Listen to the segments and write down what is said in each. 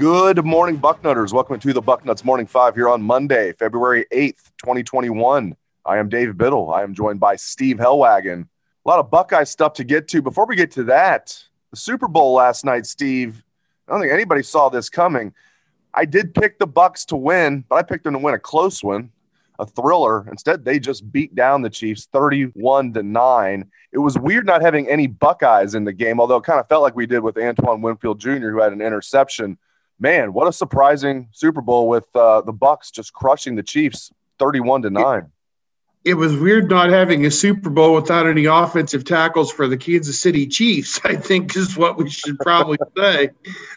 Good morning, Bucknutters. Welcome to the Bucknuts Morning Five here on Monday, February 8th, 2021. I am Dave Biddle. I am joined by Steve Helwagen. A lot of Buckeye stuff to get to. Before we get to that, the Super Bowl last night, Steve, I don't think anybody saw this coming. I did pick the Bucks to win, but I picked them to win a close one, a thriller. Instead, they just beat down the Chiefs 31 to 9. It was weird not having any Buckeyes in the game, although it kind of felt like we did with Antoine Winfield Jr., who had an interception man, what a surprising Super Bowl with uh, the Bucks just crushing the Chiefs, thirty-one to nine. It, it was weird not having a Super Bowl without any offensive tackles for the Kansas City Chiefs. I think is what we should probably say.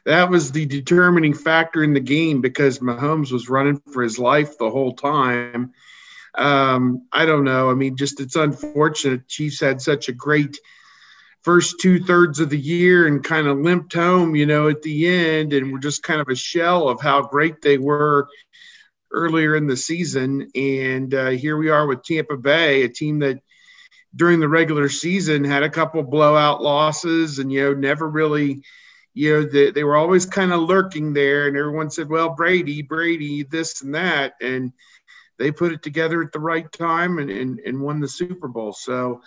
That was the determining factor in the game because Mahomes was running for his life the whole time. Um, I don't know. I mean, just it's unfortunate. Chiefs had such a great first two thirds of the year and kind of limped home, you know, at the end, and were just kind of a shell of how great they were earlier in the season. And uh, here we are with Tampa Bay, a team that during the regular season had a couple blowout losses and, you know, never really, you know, they, they were always kind of lurking there. And everyone said, well, Brady, Brady, this and that. And they put it together at the right time and, and, and won the Super Bowl. So,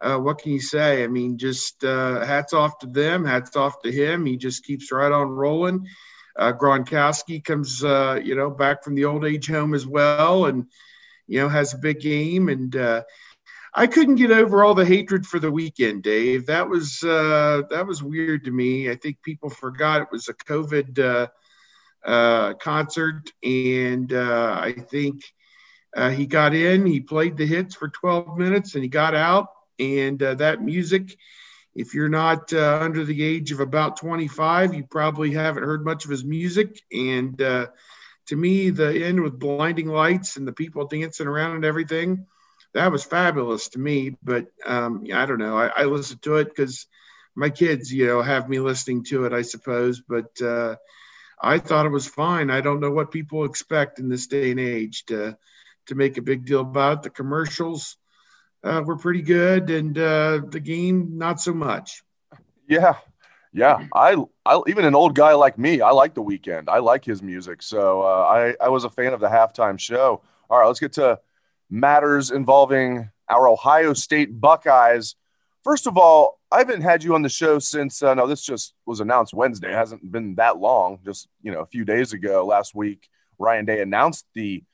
uh, what can you say? I mean, just uh, hats off to them, hats off to him. He just keeps right on rolling. Uh, Gronkowski comes, uh, you know, back from the old age home as well, and you know has a big game. And uh, I couldn't get over all the hatred for the Weeknd, Dave. That was uh, that was weird to me. I think people forgot it was a COVID concert, and I think. He got in, he played the hits for 12 minutes, and he got out and uh, that music, if you're not uh, under the age of about 25, you probably haven't heard much of his music. And uh, to me, the end with blinding lights and the people dancing around and everything, that was fabulous to me. But um, I don't know. I, I listened to it because my kids, you know, have me listening to it, I suppose. But uh, I thought it was fine. I don't know what people expect in this day and age to to make a big deal about it. The commercials uh, were pretty good, and uh, the game not so much. Yeah, yeah. I, I even an old guy like me, I like the Weeknd. I like his music, so uh, I I was a fan of the halftime show. All right, let's get to matters involving our Ohio State Buckeyes. First of all, I haven't had you on the show since uh, no, this just was announced Wednesday. It hasn't been that long. Just you know, a few days ago, last week, Ryan Day announced the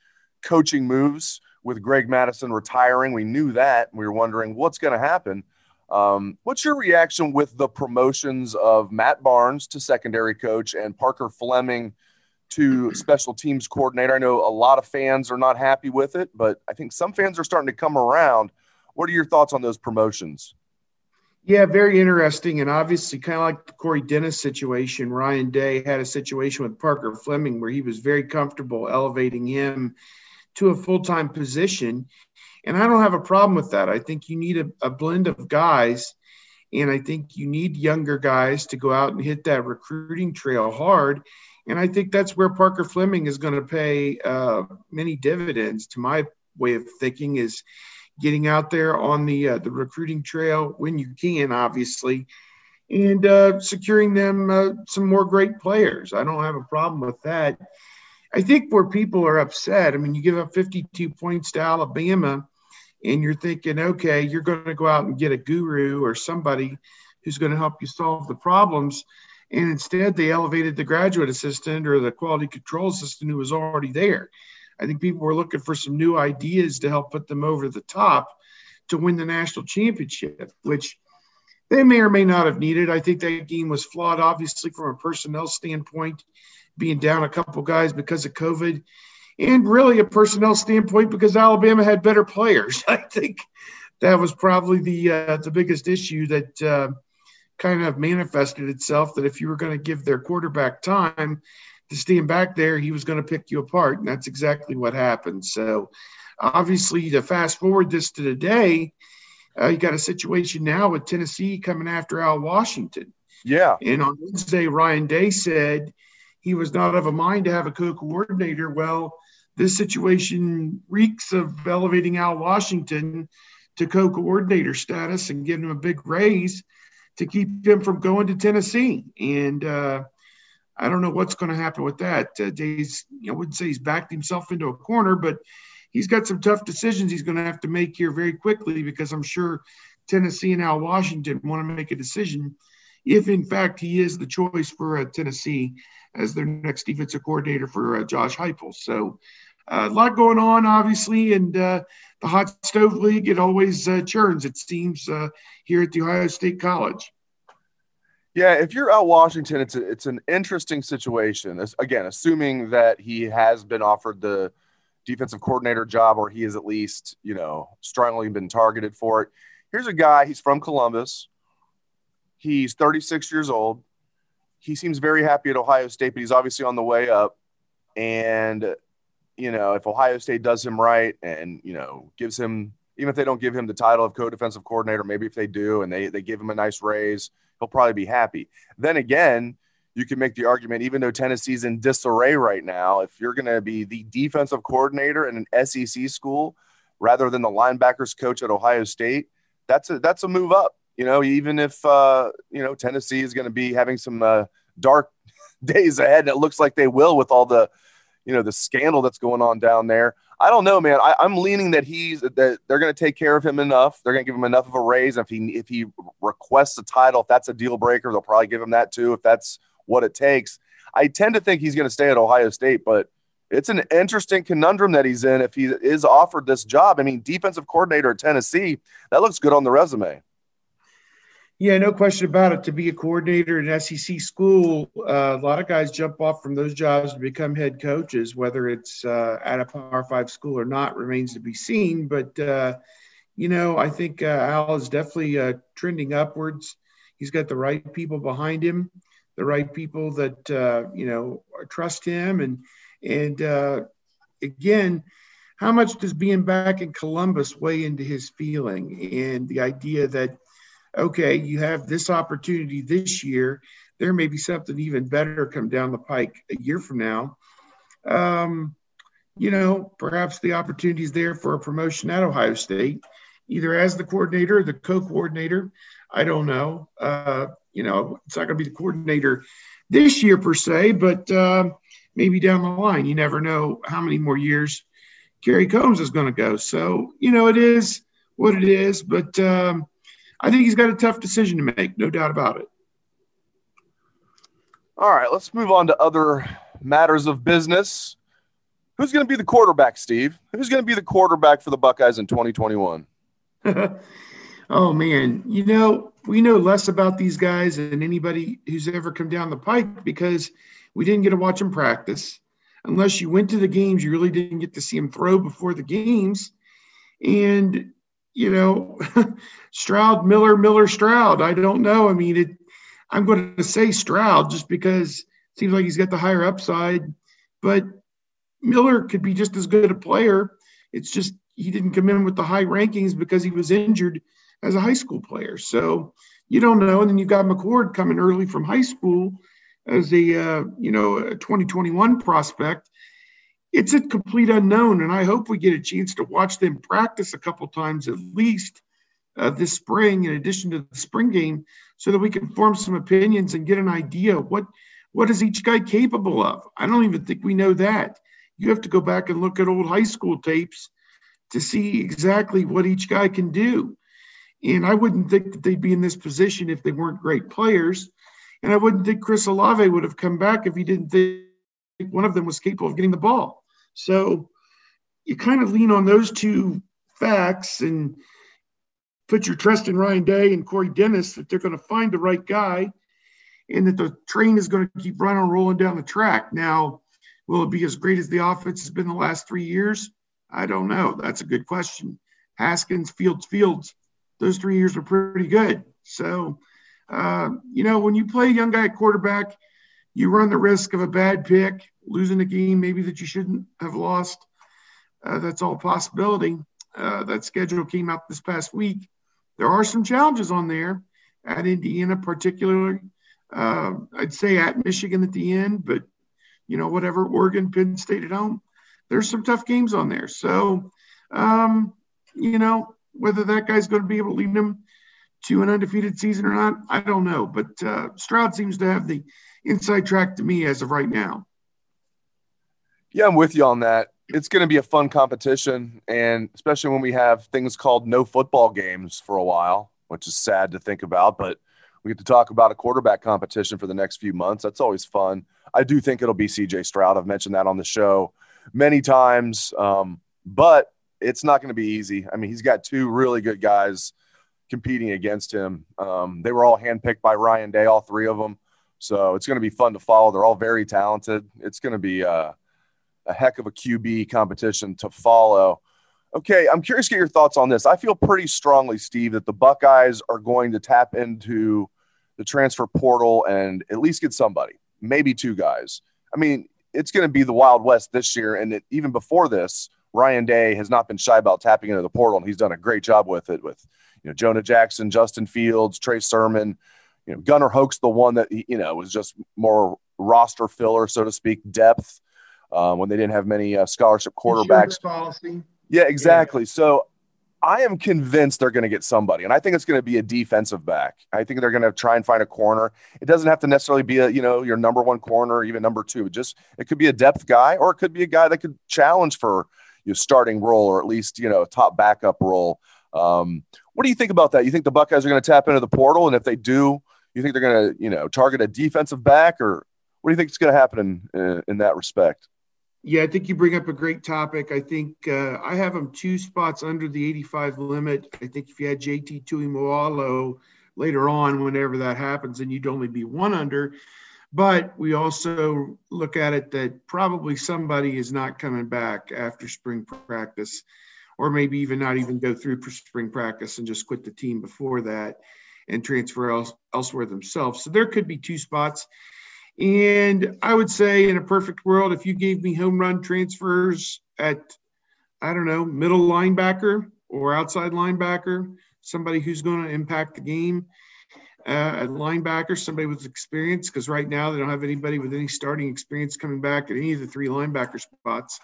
coaching moves with Greg Mattison retiring. We knew that. We were wondering what's going to happen. Um, what's your reaction with the promotions of Matt Barnes to secondary coach and Parker Fleming to special teams coordinator? I know a lot of fans are not happy with it, but I think some fans are starting to come around. What are your thoughts on those promotions? Yeah, very interesting. And obviously, kind of like the Corey Dennis situation, Ryan Day had a situation with Parker Fleming where he was very comfortable elevating him to a full time position. And I don't have a problem with that. I think you need a, a, blend of guys. And I think you need younger guys to go out and hit that recruiting trail hard. And I think that's where Parker Fleming is going to pay uh, many dividends, to my way of thinking, is getting out there on the uh, the recruiting trail when you can, obviously, and uh, securing them uh, some more great players. I don't have a problem with that. I think where people are upset, I mean, you give up 52 points to Alabama, and you're thinking, okay, you're going to go out and get a guru or somebody who's going to help you solve the problems. And instead, they elevated the graduate assistant or the quality control assistant who was already there. I think people were looking for some new ideas to help put them over the top to win the national championship, which they may or may not have needed. I think that game was flawed, obviously, from a personnel standpoint being down a couple guys because of COVID. and really a personnel standpoint because Alabama had better players. I think that was probably the uh, the biggest issue that uh, kind of manifested itself. That if you were going to give their quarterback time to stand back there, he was going to pick you apart, and that's exactly what happened. So, obviously, to fast forward this to today, uh, you got a situation now with Tennessee coming after Al Washington. Yeah. And on Wednesday, Ryan Day said he was not of a mind to have a co-coordinator. Well, this situation reeks of elevating Al Washington to co-coordinator status and giving him a big raise to keep him from going to Tennessee. And uh, I don't know what's going to happen with that. Uh, Day's, I wouldn't say he's backed himself into a corner, but he's got some tough decisions he's going to have to make here very quickly because I'm sure Tennessee and Al Washington want to make a decision if, in fact, he is the choice for uh, Tennessee as their next defensive coordinator for uh, Josh Heupel. So uh, a lot going on, obviously, and uh, the hot stove league it always churns. It seems here at the Ohio State College. Yeah, if you're Al Washington, it's a, it's an interesting situation. Again, assuming that he has been offered the defensive coordinator job, or he has at least you know strongly been targeted for it. Here's a guy. He's from Columbus. He's 36 years old he seems very happy at Ohio State, but he's obviously on the way up. And, you know, if Ohio State does him right and, you know, gives him, even if they don't give him the title of co defensive coordinator, maybe if they do and they, they give him a nice raise, he'll probably be happy. Then again, you can make the argument, even though Tennessee's in disarray right now, if you're going to be the defensive coordinator in an SEC school rather than the linebackers coach at Ohio State, that's a, that's a move up you know, even if uh, you know Tennessee is going to be having some uh, dark days ahead, and it looks like they will with all the, you know, the scandal that's going on down there. I don't know, man. I, am leaning that he's that they're going to take care of him enough. They're going to give him enough of a raise. If he if he requests a title, if that's a deal breaker, they'll probably give him that too. If that's what it takes, I tend to think he's going to stay at Ohio State, but it's an interesting conundrum that he's in if he is offered this job. I mean, defensive coordinator at Tennessee, that looks good on the resume. Yeah, no question about it. To be a coordinator in SEC school, uh, a lot of guys jump off from those jobs to become head coaches. Whether it's uh, at a Power Five school or not remains to be seen. But uh, you know, I think uh, Al is definitely uh, trending upwards. He's got the right people behind him, the right people that uh, you know trust him, and and again. How much does being back in Columbus weigh into his feeling and the idea that okay, you have this opportunity this year. There may be something even better come down the pike a year from now. Um, you know, perhaps the opportunity is there for a promotion at Ohio State, either as the coordinator or the co-coordinator. I don't know. Uh, you know, it's not going to be the coordinator this year per se, but uh, maybe down the line. You never know how many more years Kerry Coombs is going to go. So, you know, it is what it is. But um, I think he's got a tough decision to make, no doubt about it. All right, let's move on to other matters of business. Who's going to be the quarterback, Steve? Who's going to be the quarterback for the Buckeyes in 2021? oh, man. You know, we know less about these guys than anybody who's ever come down the pike because we didn't get to watch them practice. Unless you went to the games, you really didn't get to see them throw before the games. And you know, Stroud, Miller, Miller, Stroud. I don't know. I mean, it. I'm going to say Stroud just because it seems like he's got the higher upside, but Miller could be just as good a player. It's just he didn't come in with the high rankings because he was injured as a high school player. So you don't know. And then you've got McCord coming early from high school as a uh, you know a 2021 prospect it's a complete unknown. And I hope we get a chance to watch them practice a couple times at least uh, this spring, in addition to the spring game, so that we can form some opinions and get an idea what what is each guy capable of. I don't even think we know that. You have to go back and look at old high school tapes to see exactly what each guy can do. And I wouldn't think that they'd be in this position if they weren't great players. And I wouldn't think Chris Olave would have come back if he didn't think one of them was capable of getting the ball. So you kind of lean on those two facts and put your trust in Ryan Day and Corey Dennis that they're going to find the right guy and that the train is going to keep running rolling down the track. Now, Will it be as great as the offense has been the last three years? I don't know. That's a good question. Haskins, Fields, Fields, those three years were pretty good. So, uh, you know, when you play a young guy at quarterback, you run the risk of a bad pick, losing a game maybe that you shouldn't have lost. Uh, that's all possibility. Uh, that schedule came out this past week. There are some challenges on there at Indiana, particularly. Uh, I'd say at Michigan at the end, but you know, whatever, Oregon, Penn State at home. There's some tough games on there. So, um, you know, whether that guy's going to be able to lead them to an undefeated season or not, I don't know. But uh, Stroud seems to have the inside track to me as of right now. Yeah, I'm with you on that. It's going to be a fun competition, and especially when we have things called no football games for a while, which is sad to think about. But we get to talk about a quarterback competition for the next few months. That's always fun. I do think it'll be CJ Stroud. I've mentioned that on the show many times, um, but it's not going to be easy. I mean, he's got two really good guys competing against him. Um, they were all handpicked by Ryan Day, all three of them. So it's going to be fun to follow. They're all very talented. It's going to be a, a heck of a QB competition to follow. Okay, I'm curious to get your thoughts on this. I feel pretty strongly, Steve, that the Buckeyes are going to tap into the transfer portal and at least get somebody, maybe two guys. I mean, it's going to be the Wild West this year. And it, even before this, Ryan Day has not been shy about tapping into the portal, and he's done a great job with it with, you know, Jonah Jackson, Justin Fields, Trey Sermon, you know, Gunnar Hoak's the one that you know was just more roster filler, so to speak, depth um, when they didn't have many uh, scholarship quarterbacks. Yeah, exactly. Yeah. So I am convinced they're going to get somebody, and I think it's going to be a defensive back. I think they're going to try and find a corner. It doesn't have to necessarily be a you know your number one corner, or even number two. It just it could be a depth guy, or it could be a guy that could challenge for your starting role, or at least you know top backup role. Um, what do you think about that? You think the Buckeyes are going to tap into the portal, and if they do, you think they're going to, you know, target a defensive back, or what do you think is going to happen in, in, in that respect? Yeah, I think you bring up a great topic. I think uh, I have them two spots under the 85 limit. I think if you had JT Tuimoloau later on, whenever that happens, then you'd only be one under. But we also look at it that probably somebody is not coming back after spring practice, or maybe even not even go through spring practice and just quit the team before that and transfer else, elsewhere themselves. So there could be two spots. And I would say, in a perfect world, if you gave me home run transfers at, I don't know, middle linebacker or outside linebacker, somebody who's going to impact the game uh, at linebacker, somebody with experience, because right now they don't have anybody with any starting experience coming back at any of the three linebacker spots.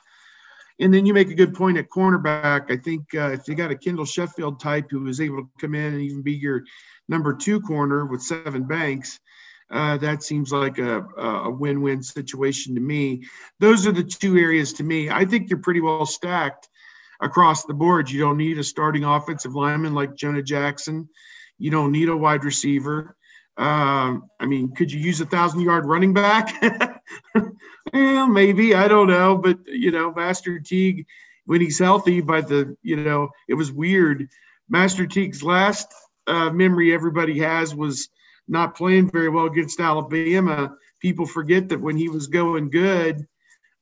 And then you make a good point at cornerback. I think uh, if you got a Kendall Sheffield type who was able to come in and even be your number two corner with Sevyn Banks, uh, that seems like a, a win-win situation to me. Those are the two areas to me. I think you're pretty well stacked across the board. You don't need a starting offensive lineman like Jonah Jackson. You don't need a wide receiver. Um, I mean, could you use a thousand yard running back? well, maybe I don't know, but you know, Master Teague when he's healthy. But the you know, it was weird. Master Teague's last uh, memory everybody has was not playing very well against Alabama. People forget that when he was going good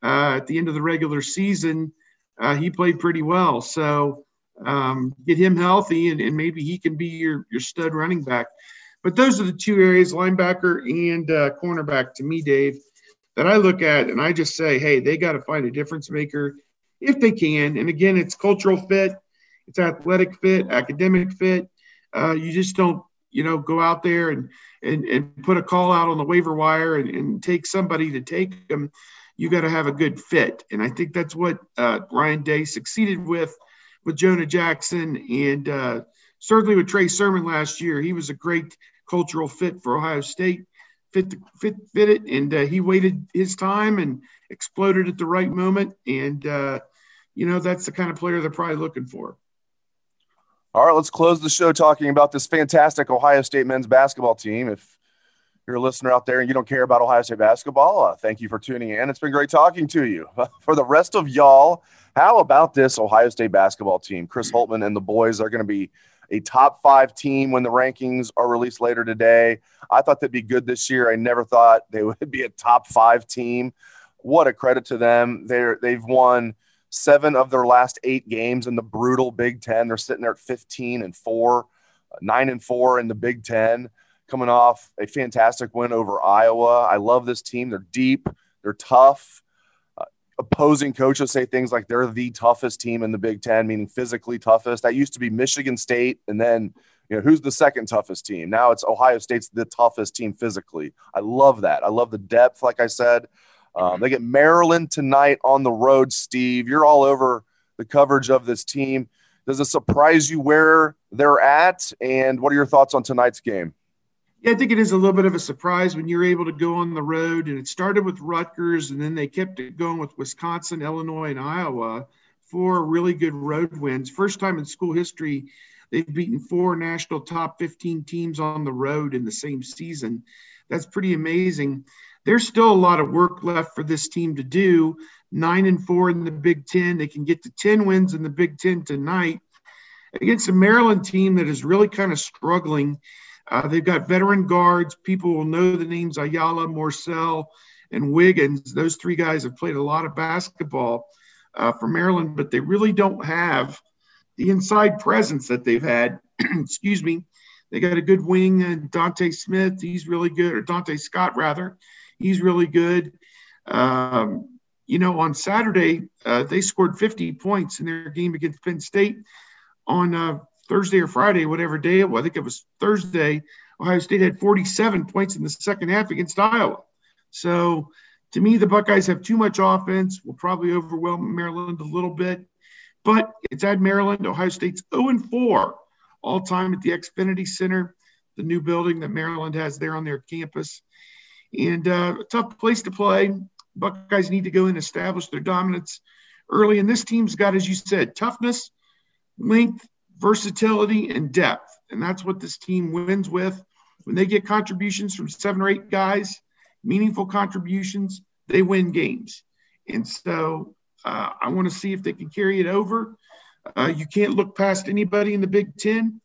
uh, at the end of the regular season, uh, he played pretty well. So um, get him healthy, and, and, maybe he can be your your stud running back. But those are the two areas, linebacker and uh, cornerback, to me, Dave, that I look at, and I just say, hey, they got to find a difference maker if they can. And again, it's cultural fit, it's athletic fit, academic fit. Uh, you just don't, you know, go out there and and, and put a call out on the waiver wire and, and take somebody to take them. You got to have a good fit, and I think that's what uh, Ryan Day succeeded with with Jonah Jackson and uh, certainly with Trey Sermon last year. He was a great cultural fit for Ohio State. Fit, fit, fit it, and uh, he waited his time and exploded at the right moment. And uh, you know that's the kind of player they're probably looking for. All right, let's close the show talking about this fantastic Ohio State men's basketball team. If you're a listener out there and you don't care about Ohio State basketball, uh, thank you for tuning in. It's been great talking to you. for the rest of y'all, how about this Ohio State basketball team? Chris Holtmann and the boys are going to be a top five team when the rankings are released later today. I thought they'd be good this year. I never thought they would be a top five team. what a credit to them. They're they've won seven of their last eight games in the brutal Big Ten. They're sitting there at 15 and four, uh, nine and four in the Big Ten, coming off a fantastic win over Iowa. I love this team. They're deep, they're tough. Opposing coaches say things like they're the toughest team in the Big Ten, meaning physically toughest. That used to be Michigan State, and then you know who's the second toughest team? Now it's ohio state's the toughest team physically. I love that. I love the depth like i said. Um, they get maryland tonight on the road steve. You're all over the coverage of this team. Does it surprise you where they're at? And what are your thoughts on tonight's game yeah, I think it is a little bit of a surprise when you're able to go on the road. And it started with Rutgers, and then they kept it going with Wisconsin, Illinois, and Iowa. Four really good road wins. First time in school history They've beaten four national top 15 teams on the road in the same season. That's pretty amazing. There's still a lot of work left for this team to do. Nine and four in the Big Ten. They can get to 10 wins in the Big Ten tonight against a Maryland team that is really kind of struggling. Uh, they've got veteran guards. People will know the names Ayala, Morsell, and Wiggins. Those three guys have played a lot of basketball uh, for Maryland, but they really don't have – the inside presence that they've had. Excuse me. They got a good wing, uh, Donta Smith. He's really good, or Dante Scott rather. He's really good. Um, you know, on Saturday uh, they scored 50 points in their game against Penn State. On uh, Thursday or Friday, whatever day it was, I think it was Thursday. Ohio State had 47 points in the second half against Iowa. So, to me, the Buckeyes have too much offense. Will probably overwhelm Maryland a little bit. But it's at Maryland. Ohio State's 0 4 all time at the Xfinity Center, the new building that Maryland has there on their campus. And uh, a tough place to play. Buckeyes need to go and establish their dominance early. And this team's got, as you said, toughness, length, versatility, and depth. And that's what this team wins with. When they get contributions from seven or eight guys, meaningful contributions, they win games. And so uh, I want to see if they can carry it over. Uh, you can't look past anybody in the Big Ten.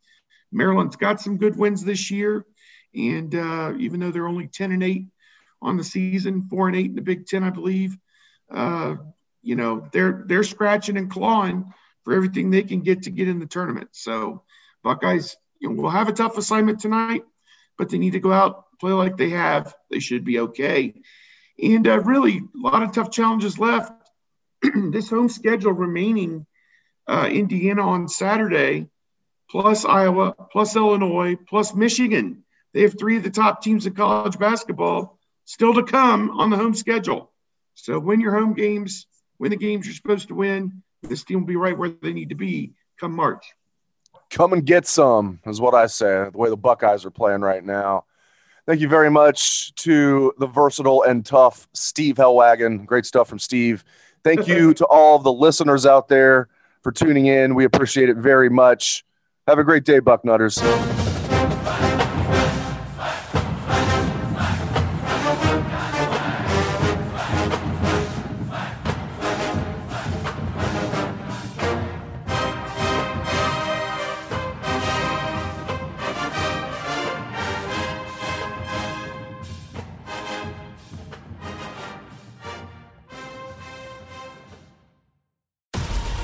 Maryland's got some good wins this year, and uh, even though they're only ten and eight on the season, four and eight in the Big Ten, I believe. Uh, you know they're they're scratching and clawing for everything they can get to get in the tournament. So Buckeyes, you know, will have a tough assignment tonight, but they need to go out play like they have. They should be okay. And uh, really, a lot of tough challenges left this home schedule remaining uh, Indiana on Saturday, plus Iowa, plus Illinois, plus Michigan. They have three of the top teams in college basketball still to come on the home schedule. So win your home games, win the games you're supposed to win. This team will be right where they need to be come March. Come and get some, is what I say, the way the Buckeyes are playing right now. Thank you very much to the versatile and tough Steve Helwagen. Great stuff from Steve. Thank you to all the listeners out there for tuning in. We appreciate it very much. Have a great day, Bucknutters.